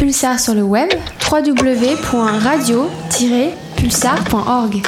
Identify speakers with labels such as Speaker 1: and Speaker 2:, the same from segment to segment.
Speaker 1: Pulsar sur le web www.radio-pulsar.org.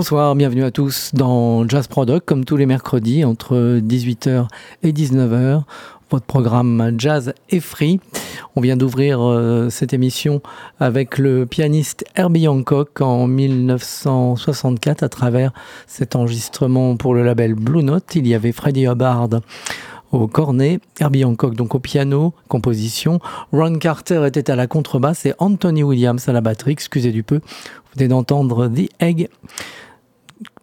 Speaker 2: Bonsoir, bienvenue à tous dans Jazz Product, comme tous les mercredis entre 18h et 19h. Votre programme Jazz est free. On vient d'ouvrir euh, cette émission avec le pianiste Herbie Hancock en 1964 à travers cet enregistrement pour le label Blue Note. Il y avait Freddie Hubbard au cornet, Herbie Hancock donc au piano, composition, Ron Carter était à la contrebasse et Anthony Williams à la batterie, excusez du peu. Vous venez d'entendre The Egg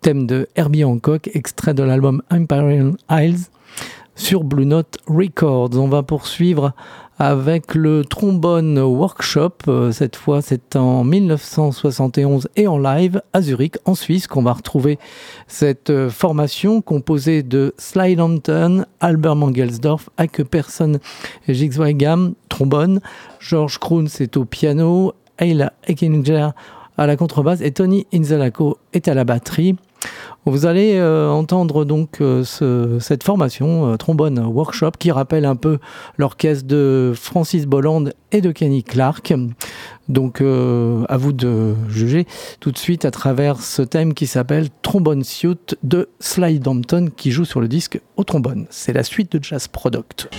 Speaker 2: thème de Herbie Hancock, extrait de l'album Imperial Isles sur Blue Note Records. On va poursuivre avec le trombone workshop. Euh, cette fois, c'est en 1971 et en live à Zurich, en Suisse, qu'on va retrouver cette euh, formation composée de Slide Anton, Albert Mangelsdorf, Person Gixweigam, trombone, George Kroon, c'est au piano, Ayla Eckinger à la contrebasse et Tony Inzalaco est à la batterie. Vous allez euh, entendre donc euh, cette formation euh, trombone workshop qui rappelle un peu l'orchestre de Francis Bolland et de Kenny Clark. Donc à vous de juger tout de suite à travers ce thème qui s'appelle Trombone Suite de Slide Hampton qui joue sur le disque au trombone. C'est la suite de Jazz Product.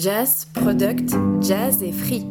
Speaker 1: Jazz, product, jazz et free.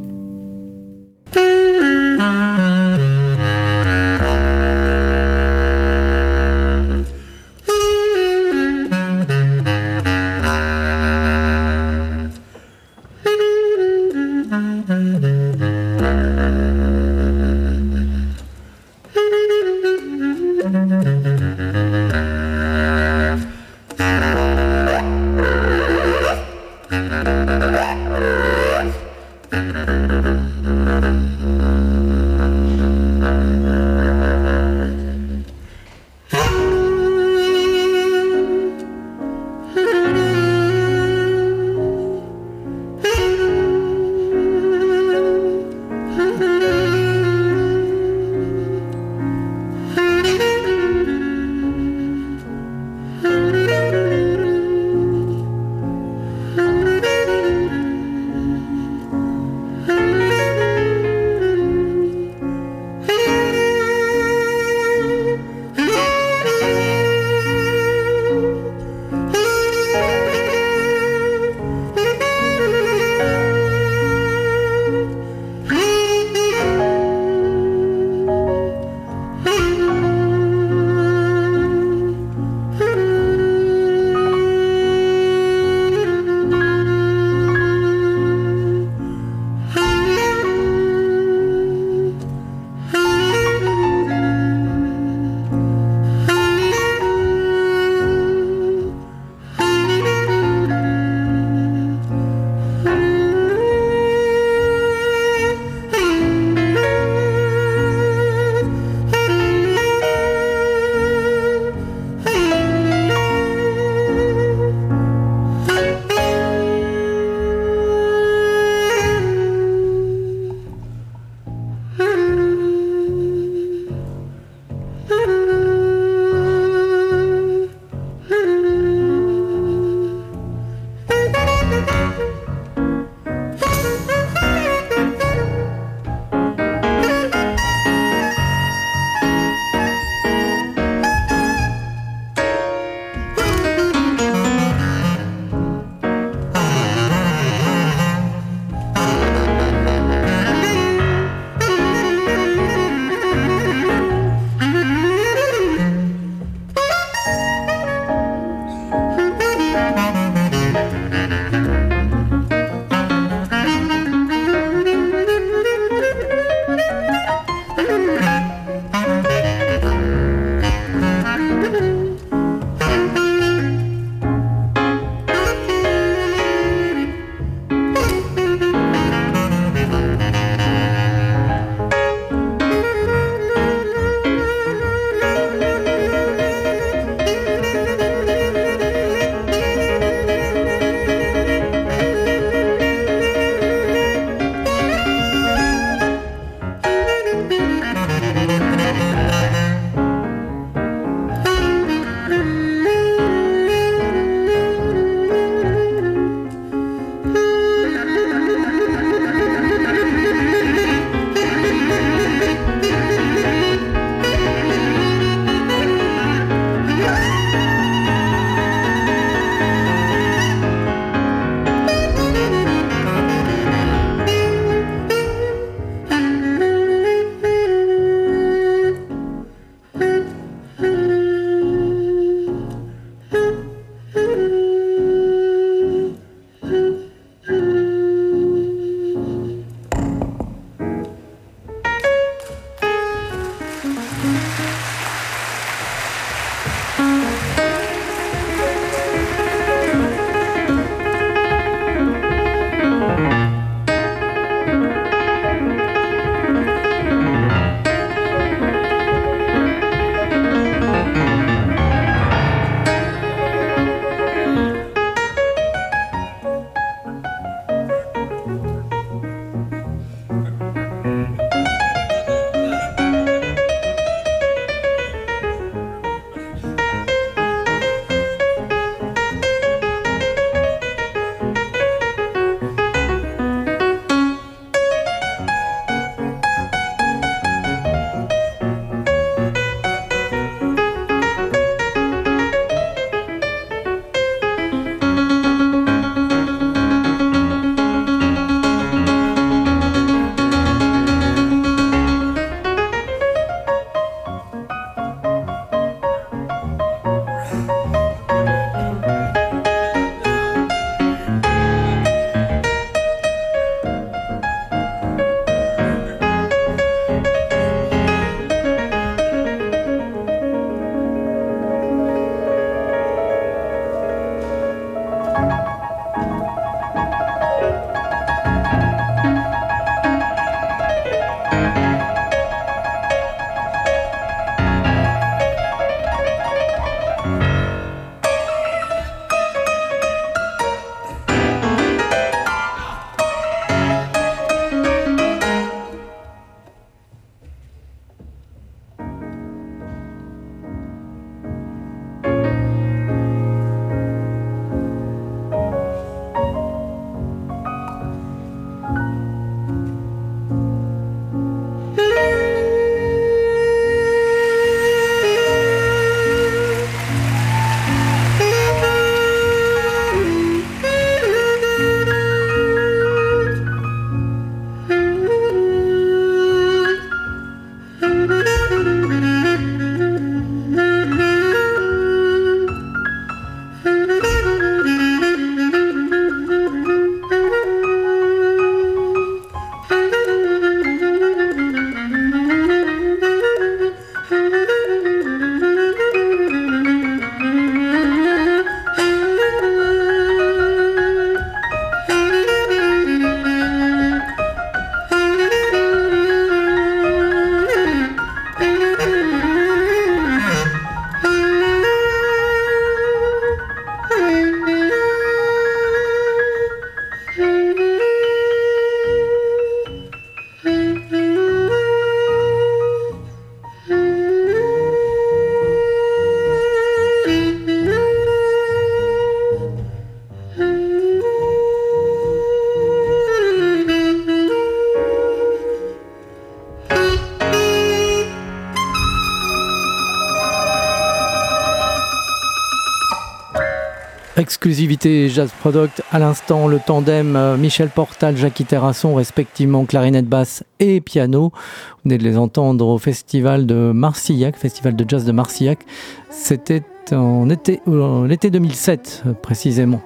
Speaker 2: Exclusivité Jazz Product, à l'instant le tandem euh, Michel Portal, Jacques Terrasson, respectivement clarinette basse et piano. Vous venez de les entendre au festival de Marcillac, festival de jazz de Marcillac. C'était en été, l'été 2007 précisément.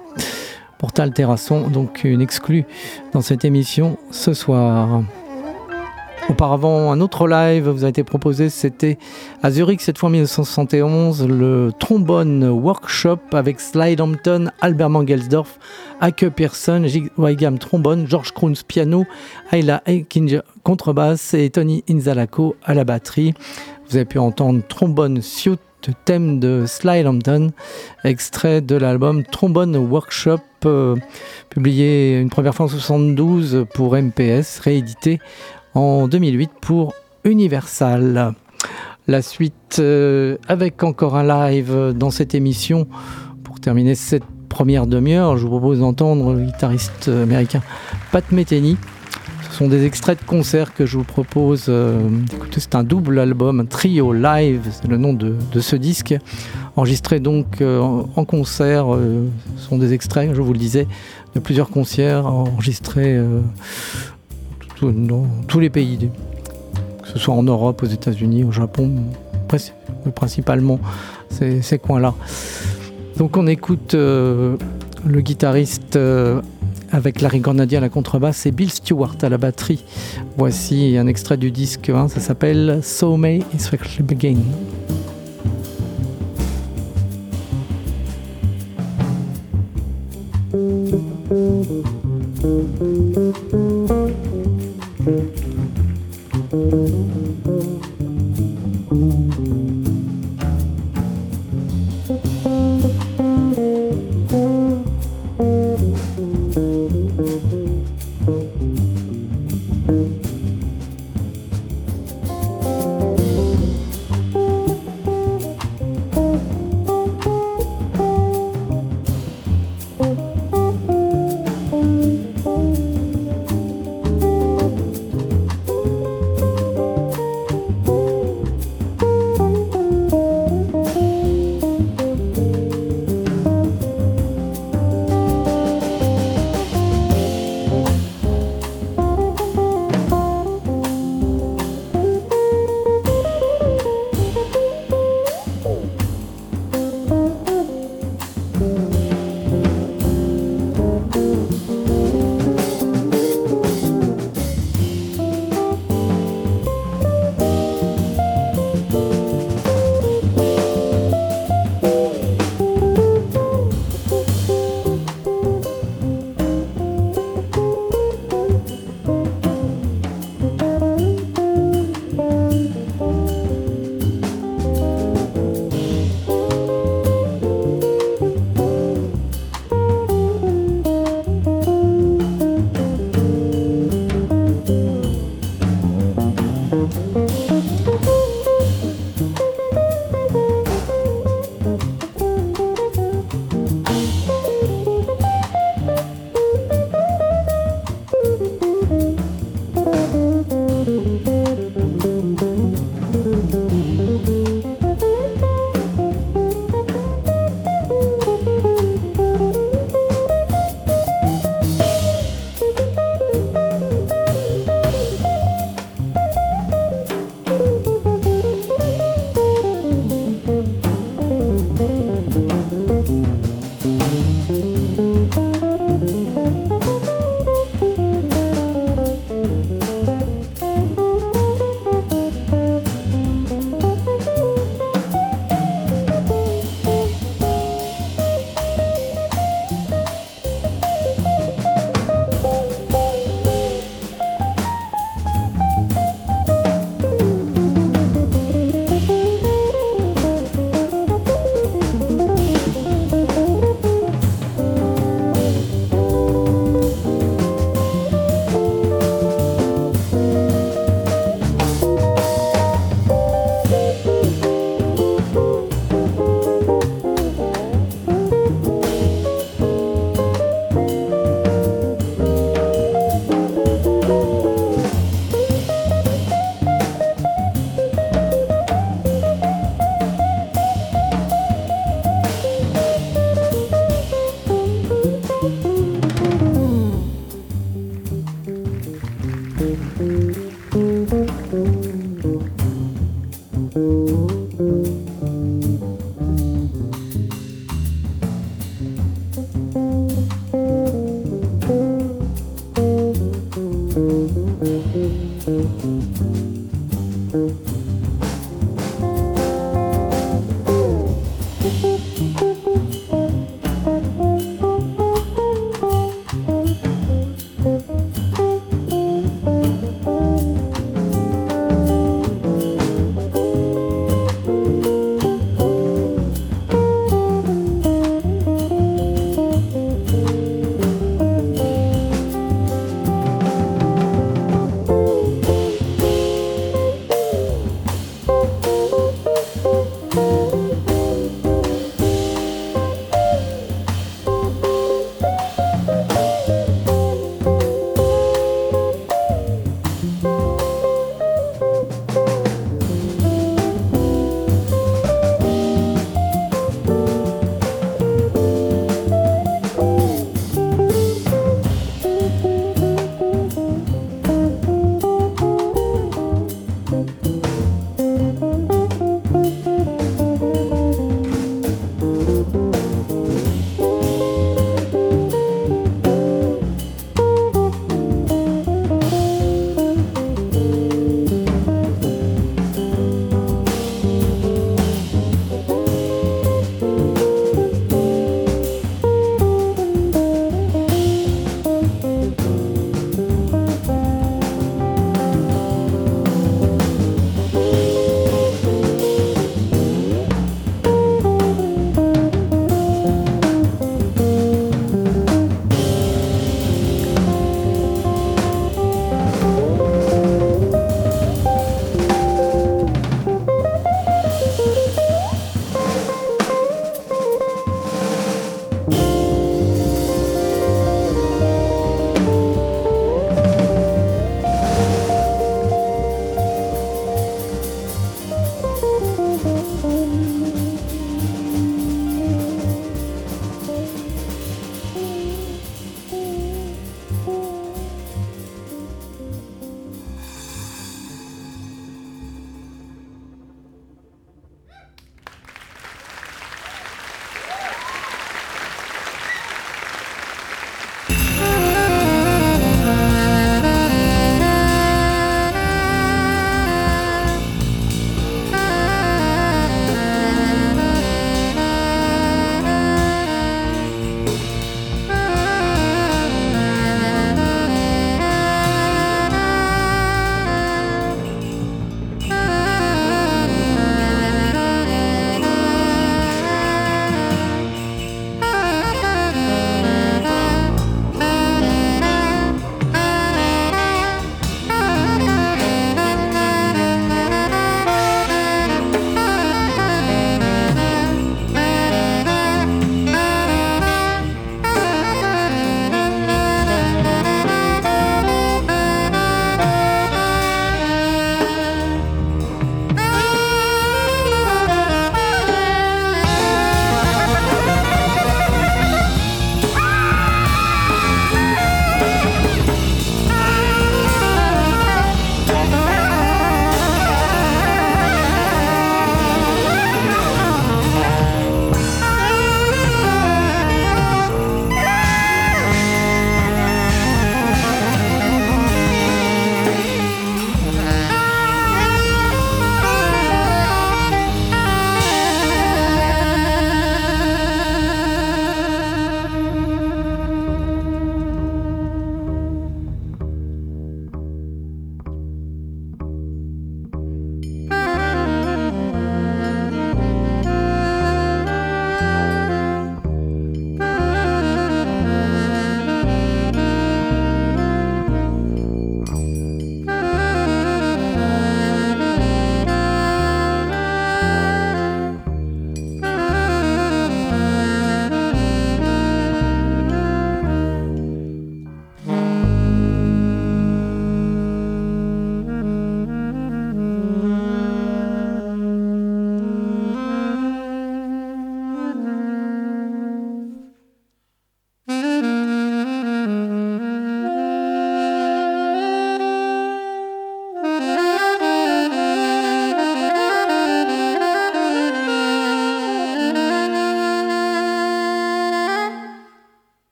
Speaker 2: Portal Terrasson, donc une exclue dans cette émission ce soir. Auparavant, un autre live vous a été proposé, c'était à Zurich, cette fois 1971, le trombone workshop avec Slide Hampton, Albert Mangelsdorf, Ake Pearson, Jig Weigam trombone, George Kruns piano, Ayla Eikinger contrebasse et Tony Inzalaco à la batterie. Vous avez pu entendre trombone suite thème de Slide Hampton, extrait de l'album Trombone Workshop, euh, publié une première fois en 72 pour MPS, réédité en 2008 pour Universal. La suite euh, avec encore un live dans cette émission pour terminer cette première demi-heure. Je vous propose d'entendre le guitariste américain Pat Metheny. Ce sont des extraits de concerts que je vous propose. Euh, écoutez, c'est un double album, un trio live, c'est le nom de, ce disque. Enregistré donc euh, en concert. ce sont des extraits, je vous le disais, de plusieurs concerts enregistrés dans tous les pays, que ce soit en Europe, aux États-Unis, au Japon, principalement ces, coins-là. Donc on écoute euh, le guitariste euh, avec Larry Grenadier à la contrebasse et Bill Stewart à la batterie. Voici un extrait du disque, hein, ça s'appelle So May Actually Begin.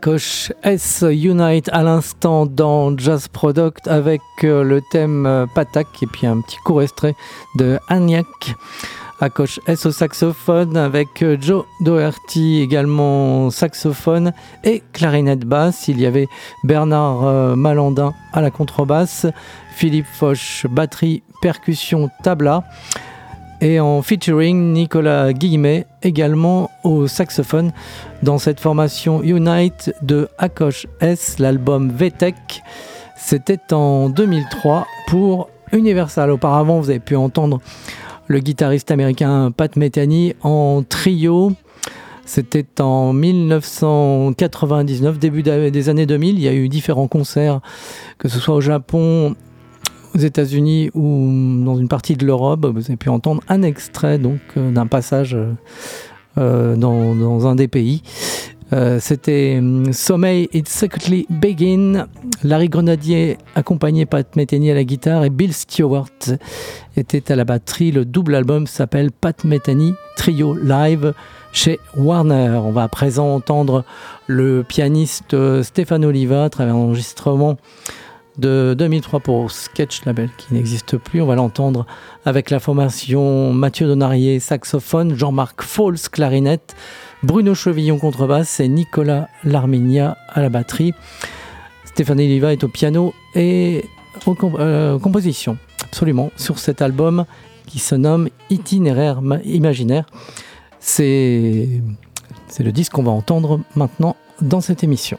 Speaker 2: Akosh S Unite à l'instant dans Jazz Product avec euh, le thème euh, Patak et puis un petit court extrait de Agnac. Akosh S au saxophone avec euh, Joe Doherty également saxophone et clarinette basse. Il y avait Bernard Malandin à la contrebasse, Philippe Foch batterie, percussion, tabla et en featuring Nicolas Guillemet également au saxophone dans cette formation Unite de Akosh S, l'album VTech. C'était en 2003 pour Universal. Auparavant, vous avez pu entendre le guitariste américain Pat Metheny en trio. C'était en 1999, début des années 2000. Il y a eu différents concerts, que ce soit au Japon, aux États-Unis ou dans une partie de l'Europe. Vous avez pu entendre un extrait donc euh, d'un passage euh, dans, un des pays. Euh, c'était Sommeil It's Secretly Begin. Larry Grenadier, accompagné Pat Metheny à la guitare et Bill Stewart était à la batterie. Le double album s'appelle Pat Metheny Trio Live chez Warner. On va à présent entendre le pianiste Stéphane Oliva à travers un enregistrement de 2003 pour Sketch Label qui n'existe plus. On va l'entendre avec la formation Mathieu Donarier saxophone, Jean-Marc Fauls clarinette, Bruno Chevillon contrebasse et Nicolas Larminia à la batterie. Stéphanie Liva est au piano et aux euh, composition, absolument, sur cet album qui se nomme Itinéraire imaginaire. C'est le disque qu'on va entendre maintenant dans cette émission.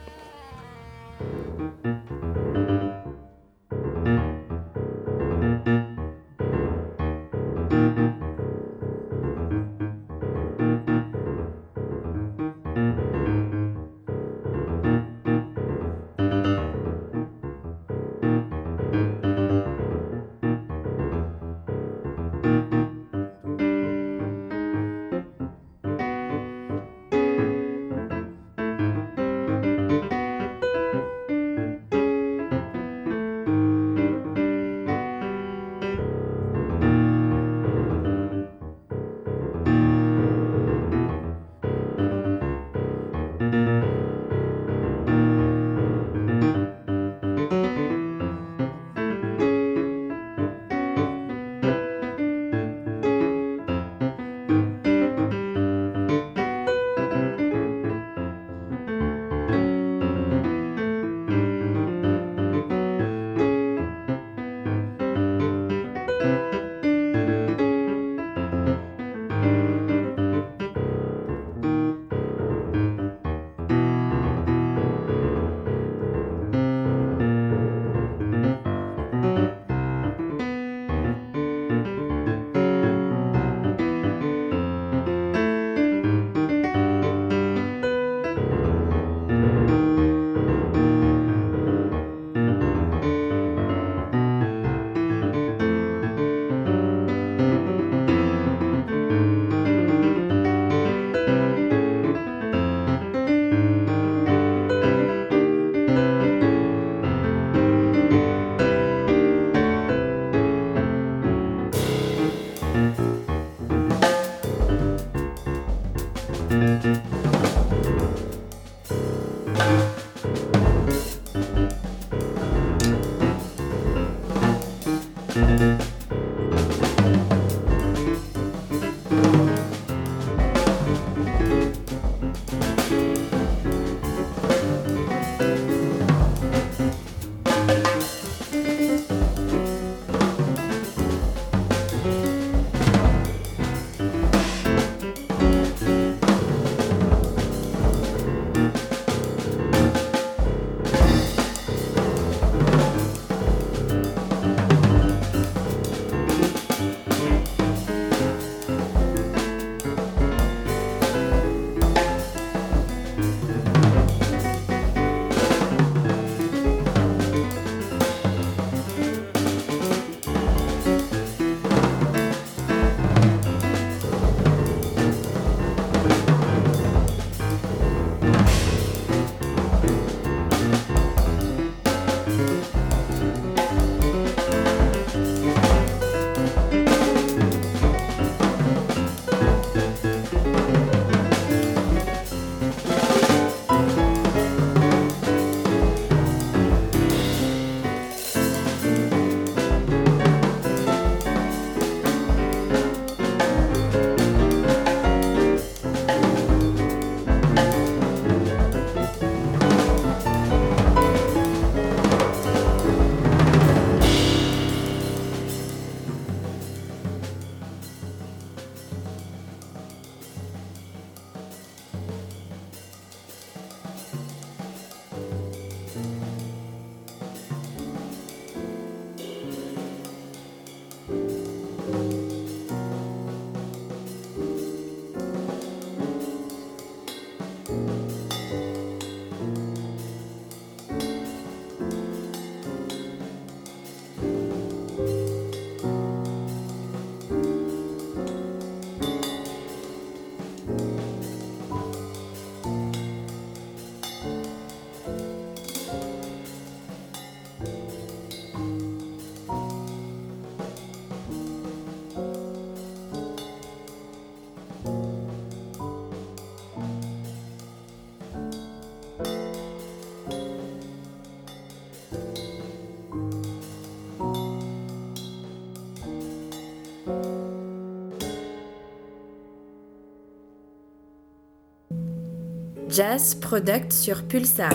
Speaker 1: Jazz Product sur Pulsar.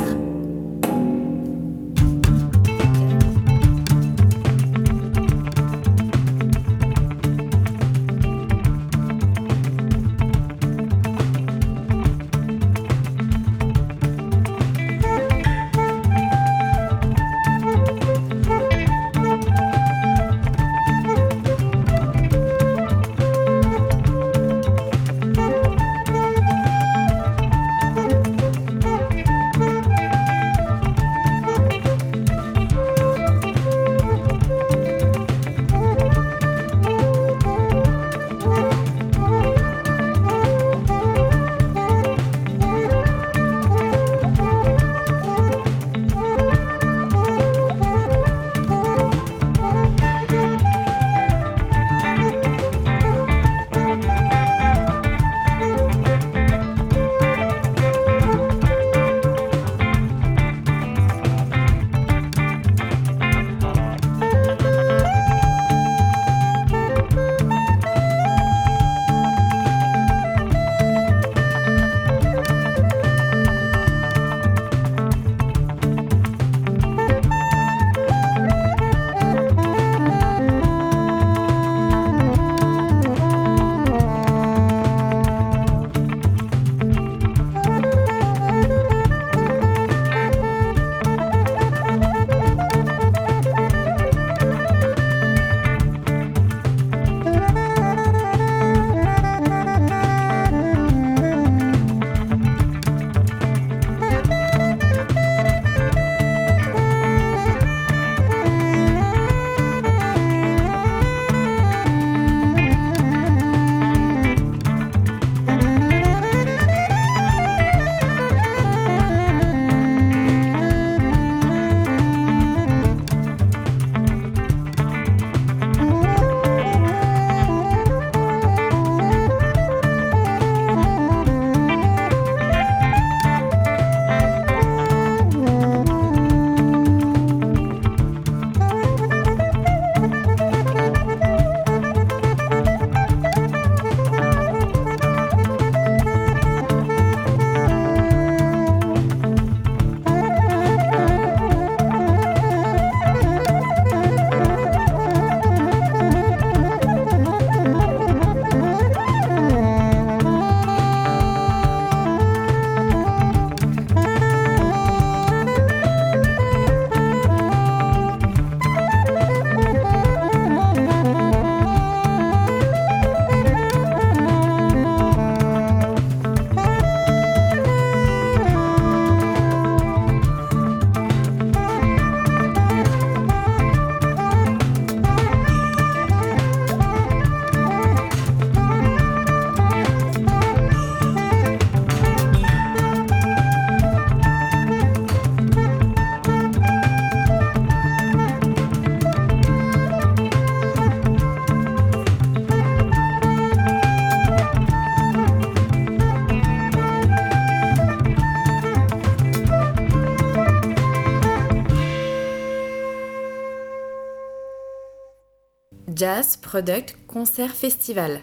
Speaker 1: Jazz Product Concert Festival.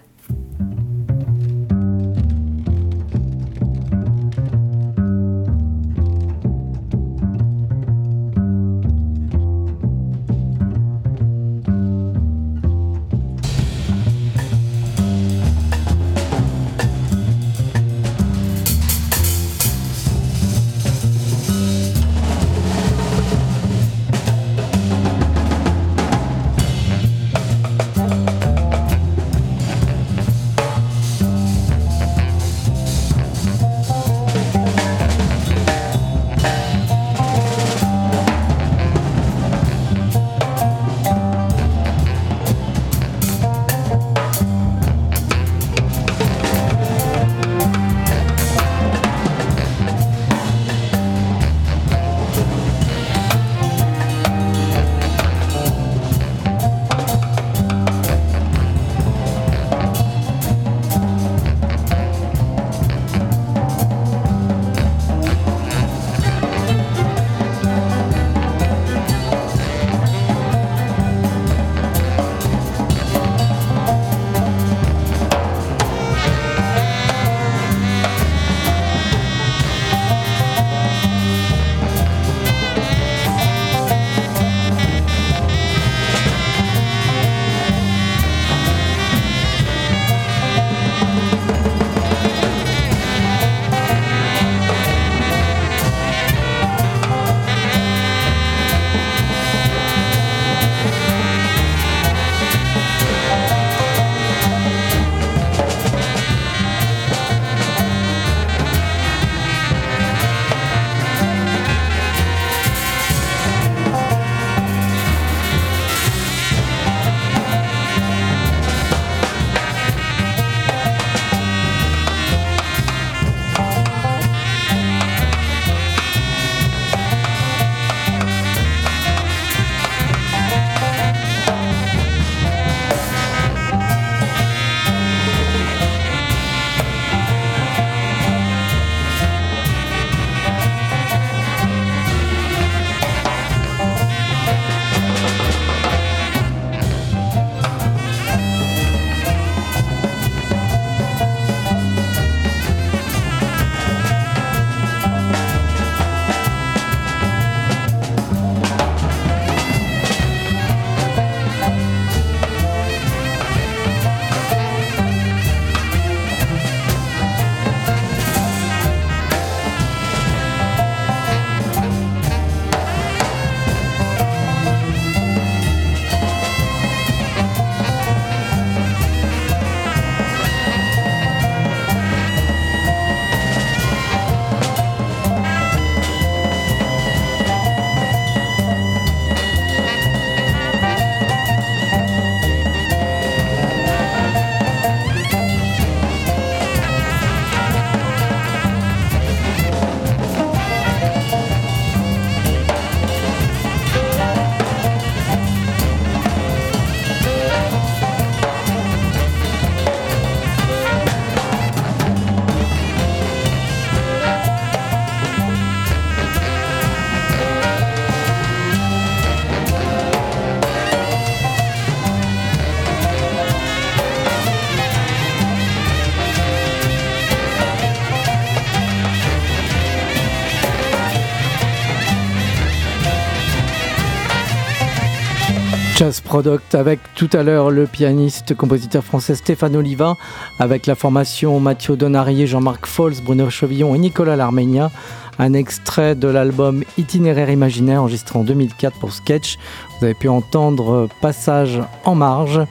Speaker 2: Jazz Product avec tout à l'heure le pianiste compositeur français Stéphane Oliva avec la formation Mathieu Donarier, Jean-Marc Fols, Bruno Chevillon et Nicolas Larmenia un extrait de l'album Itinéraire imaginaire enregistré en 2004 pour Sketch. Vous avez pu entendre Passage en marge,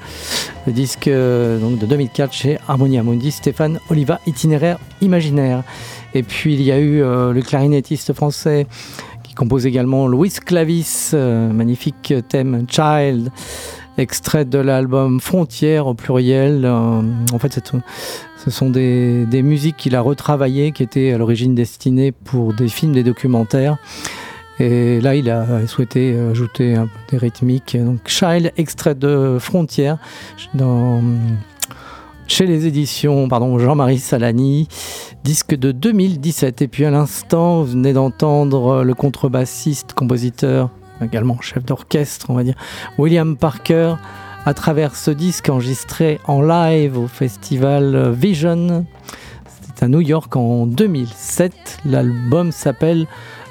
Speaker 2: le disque donc, de 2004 chez Harmonia Mundi, Stéphane Oliva, Itinéraire imaginaire. Et puis il y a eu euh, le clarinettiste français qui compose également Louis Clavis, euh, magnifique thème Child extrait de l'album Frontières au pluriel. en fait, ce sont des, musiques qu'il a retravaillées, qui étaient à l'origine destinées pour des films, des documentaires. Et là, il a souhaité ajouter des rythmiques. Donc, Child, extrait de Frontières, dans, chez les éditions pardon, Jean-Marie Salani, disque de 2017. Et puis à l'instant, vous venez d'entendre le contrebassiste, compositeur, également chef d'orchestre, on va dire, William Parker, à travers ce disque enregistré en live au festival Vision. C'était à New York en 2007. L'album s'appelle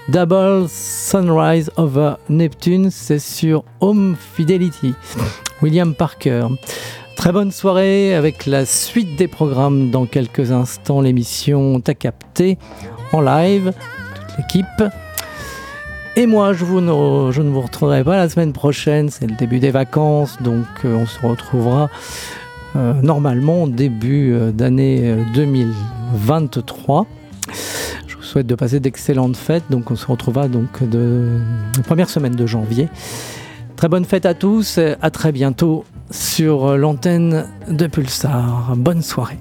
Speaker 2: Double Sunrise over Neptune. C'est sur Home Fidelity. William Parker. Très bonne soirée avec la suite des programmes dans quelques instants. L'émission T'as capté en live, toute l'équipe. Et moi, je, vous ne, je ne vous retrouverai pas la semaine prochaine, c'est le début des vacances, donc euh, on se retrouvera euh, normalement début euh, d'année 2023. Je vous souhaite de passer d'excellentes fêtes, donc on se retrouvera donc de la première semaine de janvier. Très bonne fête à tous, à très bientôt sur l'antenne de Pulsar. Bonne soirée.